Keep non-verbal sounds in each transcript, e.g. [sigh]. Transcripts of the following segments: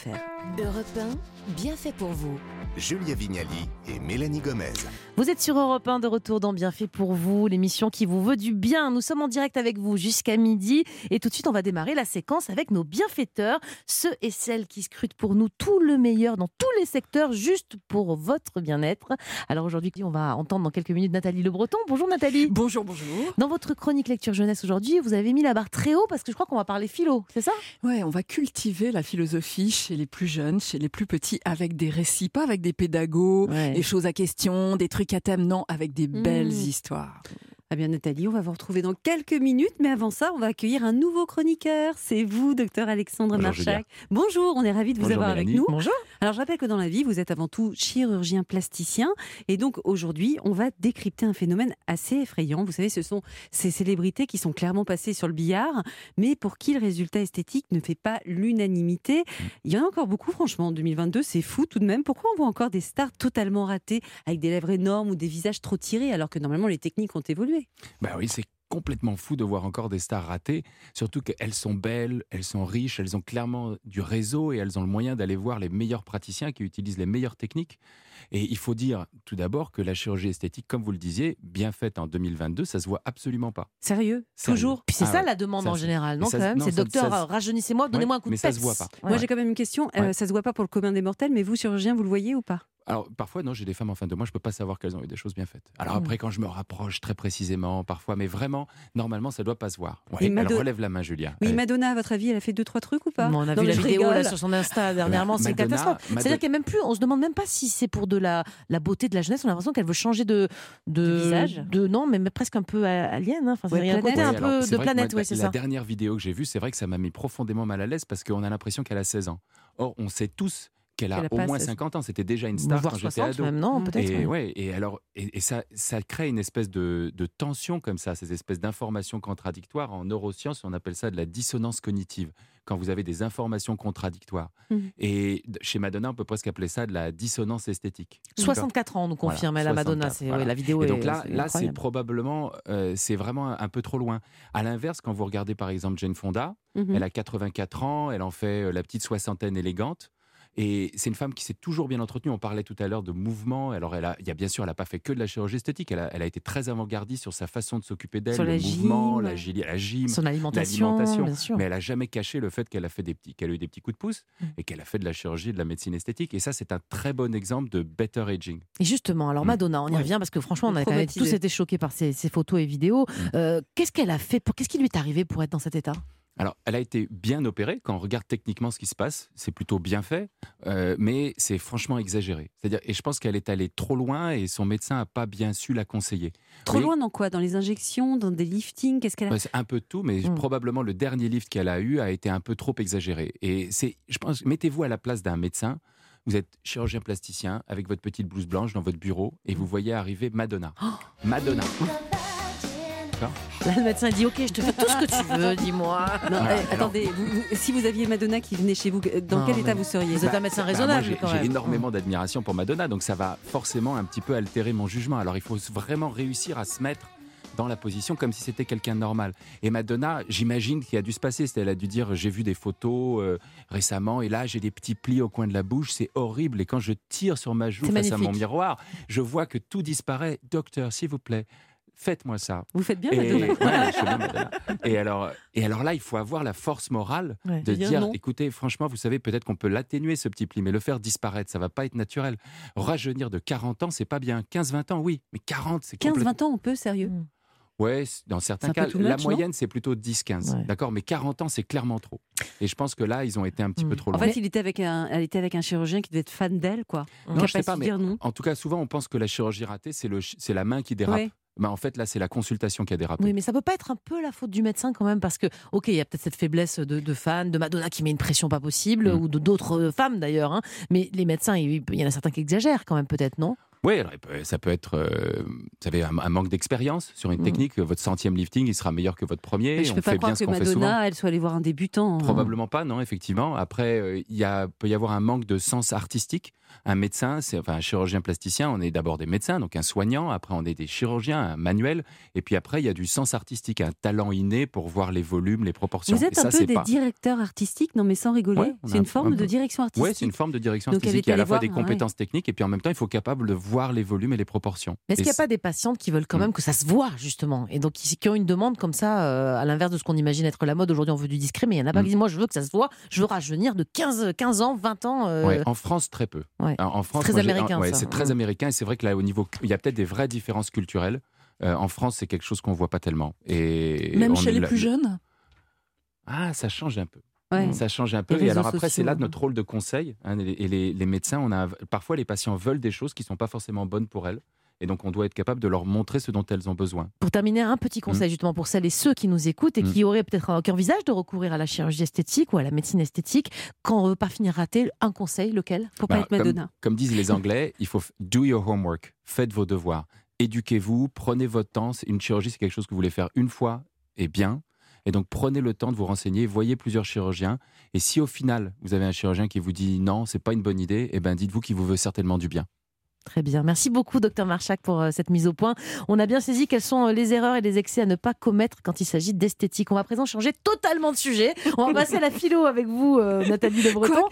faire. Europe 1, bien fait pour vous. Julia Vignali et Mélanie Gomez. Vous êtes sur Europe 1 de retour dans Bien fait pour vous, l'émission qui vous veut du bien. Nous sommes en direct avec vous jusqu'à midi et tout de suite on va démarrer la séquence avec nos bienfaiteurs, ceux et celles qui scrutent pour nous tout le meilleur dans tous les secteurs juste pour votre bien-être. Alors aujourd'hui on va entendre dans quelques minutes Nathalie Le Breton. Bonjour Nathalie. Bonjour, bonjour. Dans votre chronique lecture jeunesse aujourd'hui, vous avez mis la barre très haut parce que je crois qu'on va parler philo, c'est ça? Ouais, on va cultiver la philosophie chez les plus jeunes, chez les plus petits, avec des récits, pas avec des pédagogues, Ouais. des choses à question, des trucs à thème, non, avec des belles Mmh. histoires. Ah bien Nathalie, on va vous retrouver dans quelques minutes, mais avant ça, on va accueillir un nouveau chroniqueur. C'est vous, docteur Alexandre Bonjour, Marchak. Bonjour, on est ravis de vous Bonjour, avoir avec nous. Bonjour. Alors je rappelle que dans la vie, vous êtes avant tout chirurgien plasticien, et donc aujourd'hui, on va décrypter un phénomène assez effrayant. Vous savez, ce sont ces célébrités qui sont clairement passées sur le billard, mais pour qui le résultat esthétique ne fait pas l'unanimité. Il y en a encore beaucoup, franchement, en 2022, c'est fou tout de même. Pourquoi on voit encore des stars totalement ratées, avec des lèvres énormes ou des visages trop tirés, alors que normalement les techniques ont évolué? Bah oui, c'est complètement fou de voir encore des stars ratées, surtout qu'elles sont belles, elles sont riches, elles ont clairement du réseau et elles ont le moyen d'aller voir les meilleurs praticiens qui utilisent les meilleures techniques. Et il faut dire tout d'abord que la chirurgie esthétique, comme vous le disiez, bien faite en 2022, ça se voit absolument pas. Sérieux? Sérieux. Toujours? Puis c'est Ah ça ouais. la demande Ça, en général, non mais ça, quand même? C'est ça- docteur, ça- rajeunissez-moi, donnez-moi un coup mais de ça pète. se voit pas. Moi, j'ai quand même une question. Euh, ça se voit pas pour le commun des mortels, mais vous, chirurgien, vous le voyez ou pas? Alors parfois, non, j'ai des femmes en fin de moi, je peux pas savoir qu'elles ont eu des choses bien faites. Alors Mm. après, quand je me rapproche très précisément, parfois, mais vraiment, normalement, ça doit pas se voir. Ouais, elle Mado- relève la main, Julia. Oui, Elle- Madonna, à votre avis, elle a fait deux, trois trucs ou pas on a Non, vu la vidéo là, sur son Insta dernièrement, c'est une Madonna- catastrophe. C'est-à-dire a même plus, on se demande même pas si c'est pour de la, la beauté de la jeunesse, on a l'impression qu'elle veut changer de, de, De visage de non, mais presque un peu alien. hein. Enfin, Ouais, a un côté un Ouais, peu c'est de planète, oui, c'est la ça. dernière vidéo que j'ai vue, c'est vrai que ça m'a mis profondément mal à l'aise parce qu'on a l'impression qu'elle a 16 ans. Or, on sait tous qu'elle a a au moins 16. 50 ans. C'était déjà une star Voire quand j'étais 60 ado. même, non, Mm. peut-être. Et, ouais, et alors, et, et ça, ça crée une espèce de, de tension comme ça, ces espèces d'informations contradictoires. En neurosciences, on appelle ça de la dissonance cognitive, quand vous avez des informations contradictoires. Mhm. Et chez Madonna, on peut presque appeler ça de la dissonance esthétique. 64 ans, on nous Voilà, confirme, elle, la Madonna. 64, C'est, voilà. ouais, la vidéo Et est donc là, c'est là c'est probablement, euh, c'est vraiment un, un peu trop loin. À l'inverse, quand vous regardez par exemple Jane Fonda, Mhm. elle a 84 ans, elle en fait euh, la petite soixantaine élégante. Et c'est une femme qui s'est toujours bien entretenue. On parlait tout à l'heure de mouvement. Alors, elle a, il y a bien sûr, elle n'a pas fait que de la chirurgie esthétique. Elle a, elle a été très avant-gardiste sur sa façon de s'occuper d'elle, Sur le la mouvement, gym. la, gili- la gym, Son alimentation, l'alimentation. bien sûr. Mais elle a jamais caché le fait qu'elle a fait des petits, qu'elle a eu des petits coups de pouce Mm. et qu'elle a fait de la chirurgie et de la médecine esthétique. Et ça, c'est un très bon exemple de better aging. Et justement, alors Mm. Madonna, on y Ouais. revient parce que franchement, on a quand même tous été choqués par ces, ces photos et vidéos. Mm. Euh, qu'est-ce qu'elle a fait pour, Qu'est-ce qui lui est arrivé pour être dans cet état? Alors, elle a été bien opérée. Quand on regarde techniquement ce qui se passe, c'est plutôt bien fait, euh, mais c'est franchement exagéré. C'est-à-dire, et je pense qu'elle est allée trop loin et son médecin n'a pas bien su la conseiller. Trop loin dans quoi? Dans les injections, dans des liftings? Qu'est-ce qu'elle a un peu de tout, mais Mm. probablement le dernier lift qu'elle a eu a été un peu trop exagéré. Et c'est, je pense, mettez-vous à la place d'un médecin. Vous êtes chirurgien plasticien avec votre petite blouse blanche dans votre bureau et vous voyez arriver Madonna. Madonna. Là, le médecin dit Ok, je te fais tout ce que tu veux, dis-moi. Non, eh, attendez, vous- vous- si vous aviez Madonna qui venait chez vous, dans Non, quel état vous seriez Vous êtes un médecin Bah, raisonnable, moi, j'ai- énormément d'admiration pour Madonna, donc ça va forcément un petit peu altérer mon jugement. Alors il faut vraiment réussir à se mettre dans la position comme si c'était quelqu'un de normal. Et Madonna, j'imagine qu'il a dû se passer. C'est- Elle a dû dire j'ai vu des photos euh, récemment et là j'ai des petits plis au coin de la bouche, c'est horrible. Et quand je tire sur ma joue face à mon miroir, je vois que tout disparaît. Docteur, s'il vous plaît, faites-moi ça. Vous faites bien Et, Madonna ouais, je fais bien Madonna. et alors, et alors là, il faut avoir la force morale Ouais. de dire non. écoutez, franchement, vous savez, peut-être qu'on peut l'atténuer ce petit pli, mais le faire disparaître, ça va pas être naturel. Rajeunir de 40 ans, c'est pas bien. 15-20 ans, oui, mais 40, c'est complètement... 15-20 ans, on peut, sérieux Mm. Ouais, dans certains cas, la moyenne, c'est plutôt 10-15. Ouais. D'accord Mais 40 ans, c'est clairement trop. Et je pense que là, ils ont été un petit Mm. peu trop En loin. fait, il était avec un, elle était avec un chirurgien qui devait être fan d'elle, quoi. Non, je sais pas mais dire non. En tout cas, souvent, on pense que la chirurgie ratée, c'est le ch- c'est la main qui dérape. Ouais. Mais en fait, là, c'est la consultation qui a dérapé. Oui, mais ça peut pas être un peu la faute du médecin quand même, parce que, ok, il y a peut-être cette faiblesse de, de fans, de Madonna qui met une pression pas possible, Mm. ou de d'autres euh, femmes d'ailleurs, hein, mais les médecins, il y en a certains qui exagèrent quand même, peut-être, non? Oui, alors, ça peut être, euh, vous savez, un, un manque d'expérience sur une Mm. technique. Votre centième lifting, il sera meilleur que votre premier. Mais je on peux pas fait croire bien que. Madonna, elle soit allée voir un débutant. hein. Probablement pas, non, effectivement. Après, euh, il peut y avoir un manque de sens artistique. Un médecin, c'est enfin un chirurgien plasticien, on est d'abord des médecins, donc un soignant, après on est des chirurgiens, un manuel, et puis après il y a du sens artistique, un talent inné pour voir les volumes, les proportions. Vous êtes et un ça, peu des pas. directeurs artistiques, non mais sans rigoler. Ouais, c'est un- une forme de direction artistique. Ouais, c'est une forme de direction artistique. Il y a à la fois voir, des ouais. compétences techniques et puis en même temps, il faut être capable de voir les volumes et les proportions. Mais Est-ce qu'il n'y a pas des patientes qui veulent quand Mm. même que ça se voit, justement? Et donc, qui qui ont une demande comme ça, euh, à l'inverse de ce qu'on imagine être la mode. Aujourd'hui, on veut du discret, mais il y en a pas Mm. qui disent Moi, je veux que ça se voit, je veux rajeunir de 15, 15 ans, 20 ans. euh, Ouais, en France, très peu. Ouais. En- En France, très moi, j'ai- américain, ouais, ça. C'est très Mm. américain et c'est vrai que là, au niveau, il y a peut-être des vraies différences culturelles. Euh, en France, c'est quelque chose qu'on voit pas tellement. Et Même on chez est les plus jeunes? Ah, ça change un peu. Ouais. Ça change un peu. Les Et alors après, c'est là hein. notre rôle de conseil. hein, et les, médecins, on a parfois les patients veulent des choses qui sont pas forcément bonnes pour elles. Et donc, on doit être capable de leur montrer ce dont elles ont besoin. Pour terminer, un petit conseil justement pour celles et ceux qui nous écoutent et Mm. qui auraient peut-être qui envisagent de recourir à la chirurgie esthétique ou à la médecine esthétique, quand on veut pas finir raté, un conseil, lequel? Pas Bah, être Madonna. Comme, comme disent les Anglais, il faut do your homework. Faites vos devoirs. Éduquez-vous, prenez votre temps. Une chirurgie, c'est quelque chose que vous voulez faire une fois et bien. Et donc, prenez le temps de vous renseigner, voyez plusieurs chirurgiens. Et si au final, vous avez un chirurgien qui vous dit non, c'est pas une bonne idée, eh ben, dites-vous qu'il vous veut certainement du bien. Très bien. Merci beaucoup, docteur Marchak, pour euh, cette mise au point. On a bien saisi quelles sont euh, les erreurs et les excès à ne pas commettre quand il s'agit d'esthétique. On va à présent changer totalement de sujet. On va passer à la philo avec vous, euh, Nathalie Le Breton. Quoi-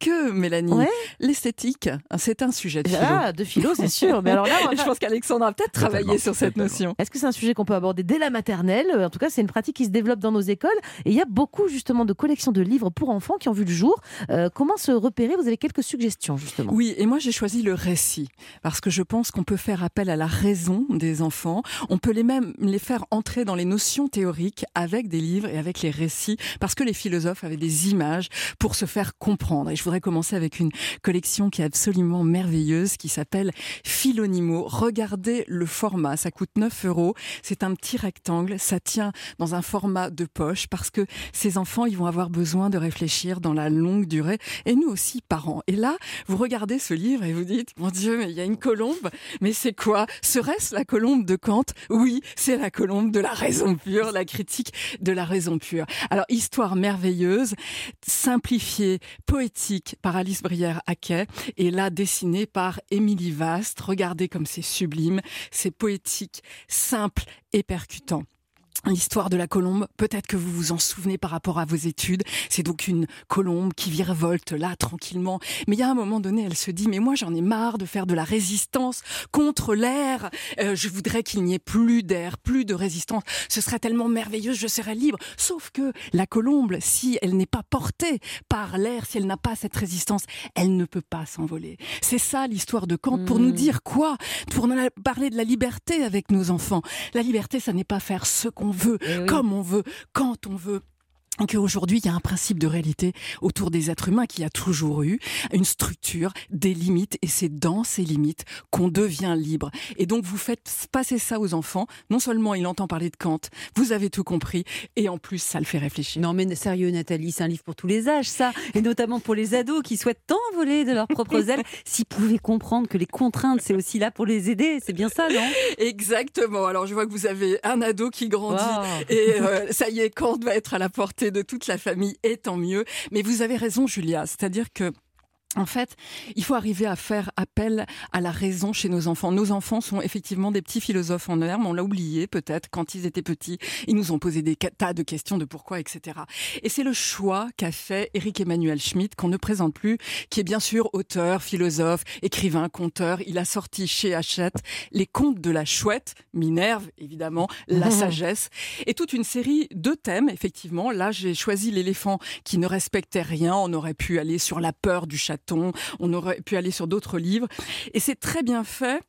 Quoique, Mélanie, Ouais. l'esthétique, hein, c'est un sujet de philo. Ah, de philo, c'est sûr. Mais alors là, va [laughs] je pense qu'Alexandre a peut-être travaillé sur cette totalement. notion. Est-ce que c'est un sujet qu'on peut aborder dès la maternelle? En tout cas, c'est une pratique qui se développe dans nos écoles. Et il y a beaucoup justement de collections de livres pour enfants qui ont vu le jour. Euh, comment se repérer? Vous avez quelques suggestions justement. Oui, et moi j'ai choisi le récit parce que je pense qu'on peut faire appel à la raison des enfants. On peut les même les faire entrer dans les notions théoriques avec des livres et avec les récits parce que les philosophes avaient des images pour se faire comprendre. Et je voudrais commencer avec une collection qui est absolument merveilleuse qui s'appelle Philonimo. Regardez le format, ça coûte 9 euros. C'est un petit rectangle, ça tient dans un format de poche parce que ces enfants, ils vont avoir besoin de réfléchir dans la longue durée et nous aussi parents. Et là, vous regardez ce livre et vous dites, mon Dieu, il y a une colombe, mais c'est quoi? Serait-ce la colombe de Kant? Oui, c'est la colombe de la raison pure, la critique de la raison pure. Alors, histoire merveilleuse, simplifiée, poétique par Alice Brière-Haquet et là dessinée par Émilie Vast. Regardez comme c'est sublime, c'est poétique, simple et percutant. L'histoire de la colombe, peut-être que vous vous en souvenez par rapport à vos études. C'est donc une colombe qui virevolte là tranquillement. Mais il y a un moment donné, elle se dit mais moi j'en ai marre de faire de la résistance contre l'air. Euh, je voudrais qu'il n'y ait plus d'air, plus de résistance. Ce serait tellement merveilleux, je serais libre. Sauf que la colombe, si elle n'est pas portée par l'air, si elle n'a pas cette résistance, elle ne peut pas s'envoler. C'est ça l'histoire de Kant pour nous dire quoi? Pour nous parler de la liberté avec nos enfants. La liberté, ça n'est pas faire ce qu'on veut, Eh oui. comme on veut, quand on veut. Qu'aujourd'hui, il y a un principe de réalité autour des êtres humains qui a toujours eu une structure, des limites, et c'est dans ces limites qu'on devient libre. Et donc, vous faites passer ça aux enfants. Non seulement il entend parler de Kant, vous avez tout compris, et en plus, ça le fait réfléchir. Non mais sérieux Nathalie, c'est un livre pour tous les âges ça, et notamment pour les ados qui souhaitent tant voler de leurs propres [laughs] ailes. S'ils pouvaient comprendre que les contraintes c'est aussi là pour les aider, c'est bien ça non? Exactement. Alors, je vois que vous avez un ado qui grandit. Wow. Et euh, ça y est, Kant va être à la portée de toute la famille, et tant mieux. Mais vous avez raison, Julia. C'est-à-dire que en fait, il faut arriver à faire appel à la raison chez nos enfants. Nos enfants sont effectivement des petits philosophes en herbe. On l'a oublié peut-être quand ils étaient petits. Ils nous ont posé des tas de questions de pourquoi, etc. Et c'est le choix qu'a fait Eric Emmanuel Schmitt, qu'on ne présente plus, qui est bien sûr auteur, philosophe, écrivain, conteur. Il a sorti chez Hachette Les Contes de la Chouette, Minerve, évidemment, La [laughs] Sagesse, et toute une série de thèmes, effectivement. Là, j'ai choisi l'éléphant qui ne respectait rien. On aurait pu aller sur la peur du on aurait pu aller sur d'autres livres. Et c'est très bien fait.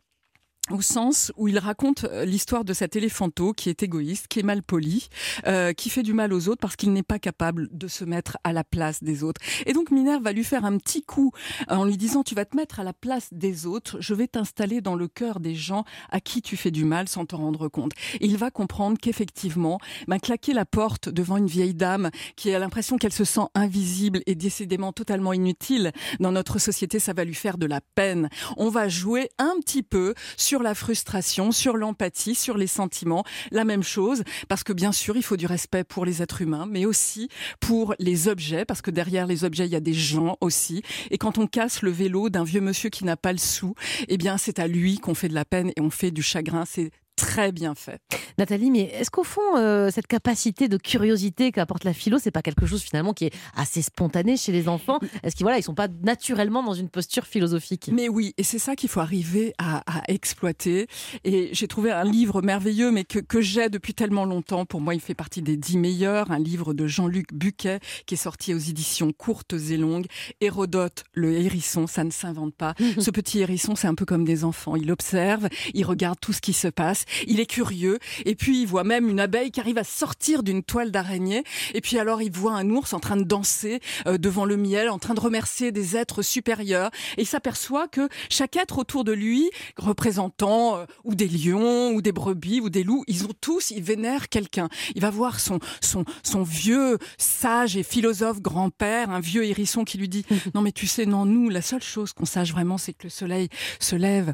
Au sens où il raconte euh, l'histoire de cet éléphanteau qui est égoïste, qui est mal poli, euh, qui fait du mal aux autres parce qu'il n'est pas capable de se mettre à la place des autres. Et donc Minerve va lui faire un petit coup en lui disant tu vas te mettre à la place des autres, je vais t'installer dans le cœur des gens à qui tu fais du mal sans te rendre compte. Il va comprendre qu'effectivement, ben, claquer la porte devant une vieille dame qui a l'impression qu'elle se sent invisible et décidément totalement inutile dans notre société, ça va lui faire de la peine. On va jouer un petit peu la frustration, sur l'empathie, sur les sentiments. La même chose, parce que bien sûr, il faut du respect pour les êtres humains, mais aussi pour les objets, parce que derrière les objets, il y a des gens aussi. Et quand on casse le vélo d'un vieux monsieur qui n'a pas le sou, eh bien, c'est à lui qu'on fait de la peine et on fait du chagrin. C'est très bien fait. Nathalie, mais est-ce qu'au fond, euh, cette capacité de curiosité qu'apporte la philo, c'est pas quelque chose finalement qui est assez spontané chez les enfants? Est-ce qu'ils voilà, ils sont pas naturellement dans une posture philosophique? Mais oui, et c'est ça qu'il faut arriver à, exploiter. Et j'ai trouvé un livre merveilleux, mais que, que j'ai depuis tellement longtemps. Pour moi, il fait partie des dix meilleurs. Un livre de Jean-Luc Buquet qui est sorti aux éditions courtes et longues. Hérodote, le hérisson, ça ne s'invente pas. [laughs] Ce petit hérisson, c'est un peu comme des enfants. Il observe, il regarde tout ce qui se passe, il est curieux et puis il voit même une abeille qui arrive à sortir d'une toile d'araignée. Et puis alors il voit un ours en train de danser euh, devant le miel, en train de remercier des êtres supérieurs. Et il s'aperçoit que chaque être autour de lui, représentant euh, ou des lions, ou des brebis, ou des loups, ils ont tous, ils vénèrent quelqu'un. Il va voir son, son, son vieux sage et philosophe grand-père, un vieux hérisson qui lui dit, [laughs] non mais tu sais, non, nous, la seule chose qu'on sache vraiment, c'est que le soleil se lève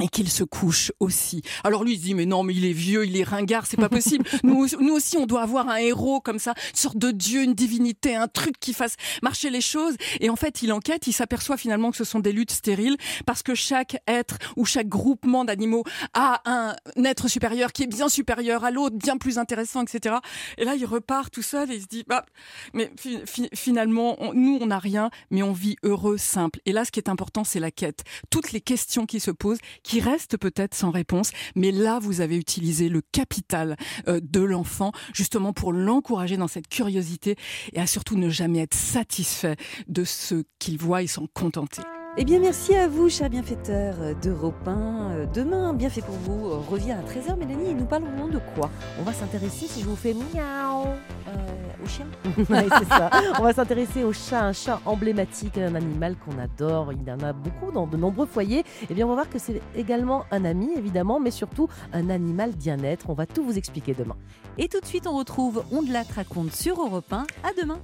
et qu'il se couche aussi. Alors lui il se dit mais non mais il est vieux, il est ringard, c'est pas possible. [laughs] nous, nous aussi on doit avoir un héros comme ça, une sorte de dieu, une divinité, un truc qui fasse marcher les choses. Et en fait il enquête, il s'aperçoit finalement que ce sont des luttes stériles parce que chaque être ou chaque groupement d'animaux a un être supérieur qui est bien supérieur à l'autre, bien plus intéressant, etc. Et là il repart tout seul et il se dit bah mais finalement nous on n'a rien, mais on vit heureux, simple. Et là ce qui est important c'est la quête. Toutes les questions qui se posent qui reste peut-être sans réponse, mais là, vous avez utilisé le capital euh, de l'enfant justement pour l'encourager dans cette curiosité et à surtout ne jamais être satisfait de ce qu'il voit et s'en contenter. Eh bien, merci à vous, chers bienfaiteurs d'Europe 1. Euh, demain, bien fait pour vous, revient à 13h. Mélanie, nous parlerons de quoi? On va s'intéresser, si je vous fais miaou, euh, au chien [laughs] c'est ça. On va s'intéresser au chat, un chat emblématique, un animal qu'on adore. Il y en a beaucoup dans de nombreux foyers. Eh bien, on va voir que c'est également un ami, évidemment, mais surtout un animal bien-être. On va tout vous expliquer demain. Et tout de suite, on retrouve On de la raconte sur Europe 1. À demain